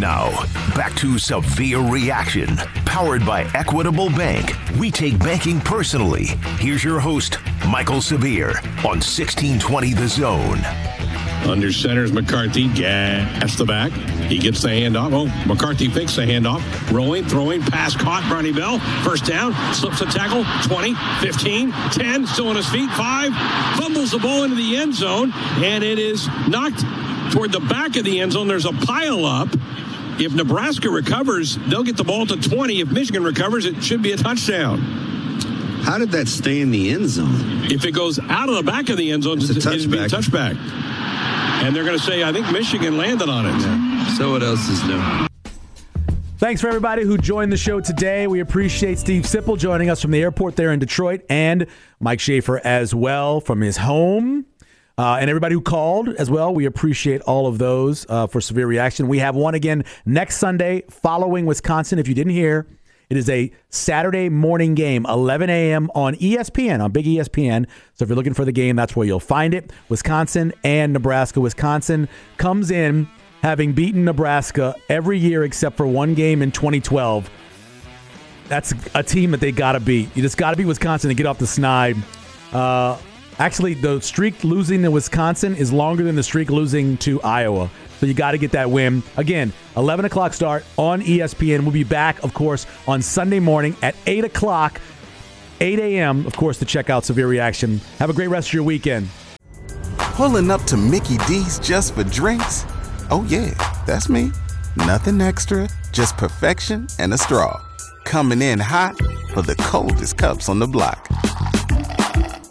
Now, back to Severe Reaction, powered by Equitable Bank. We take banking personally. Here's your host, Michael Severe, on 1620 The Zone. Under centers McCarthy, gas the back. He gets the handoff. Oh, McCarthy fakes the handoff. Rolling, throwing, pass caught. Ronnie Bell, first down, slips a tackle. 20, 15, 10, still on his feet. 5, fumbles the ball into the end zone, and it is knocked toward the back of the end zone. There's a pile up. If Nebraska recovers, they'll get the ball to 20. If Michigan recovers, it should be a touchdown. How did that stay in the end zone? If it goes out of the back of the end zone, It's a it'd be a touchback. touchback. And they're going to say, I think Michigan landed on it. So what else is new? Thanks for everybody who joined the show today. We appreciate Steve Sipple joining us from the airport there in Detroit and Mike Schaefer as well from his home. Uh, and everybody who called as well. We appreciate all of those uh, for severe reaction. We have one again next Sunday following Wisconsin. If you didn't hear, it is a Saturday morning game, 11 a.m. on ESPN, on Big ESPN. So if you're looking for the game, that's where you'll find it. Wisconsin and Nebraska. Wisconsin comes in having beaten Nebraska every year except for one game in 2012. That's a team that they got to beat. You just got to beat Wisconsin to get off the snide. Uh, actually, the streak losing to Wisconsin is longer than the streak losing to Iowa. So you got to get that win. Again, 11 o'clock start on ESPN. We'll be back, of course, on Sunday morning at 8 o'clock, 8 a.m., of course, to check out Severe Reaction. Have a great rest of your weekend. Pulling up to Mickey D's just for drinks? Oh, yeah, that's me. Nothing extra, just perfection and a straw. Coming in hot for the coldest cups on the block.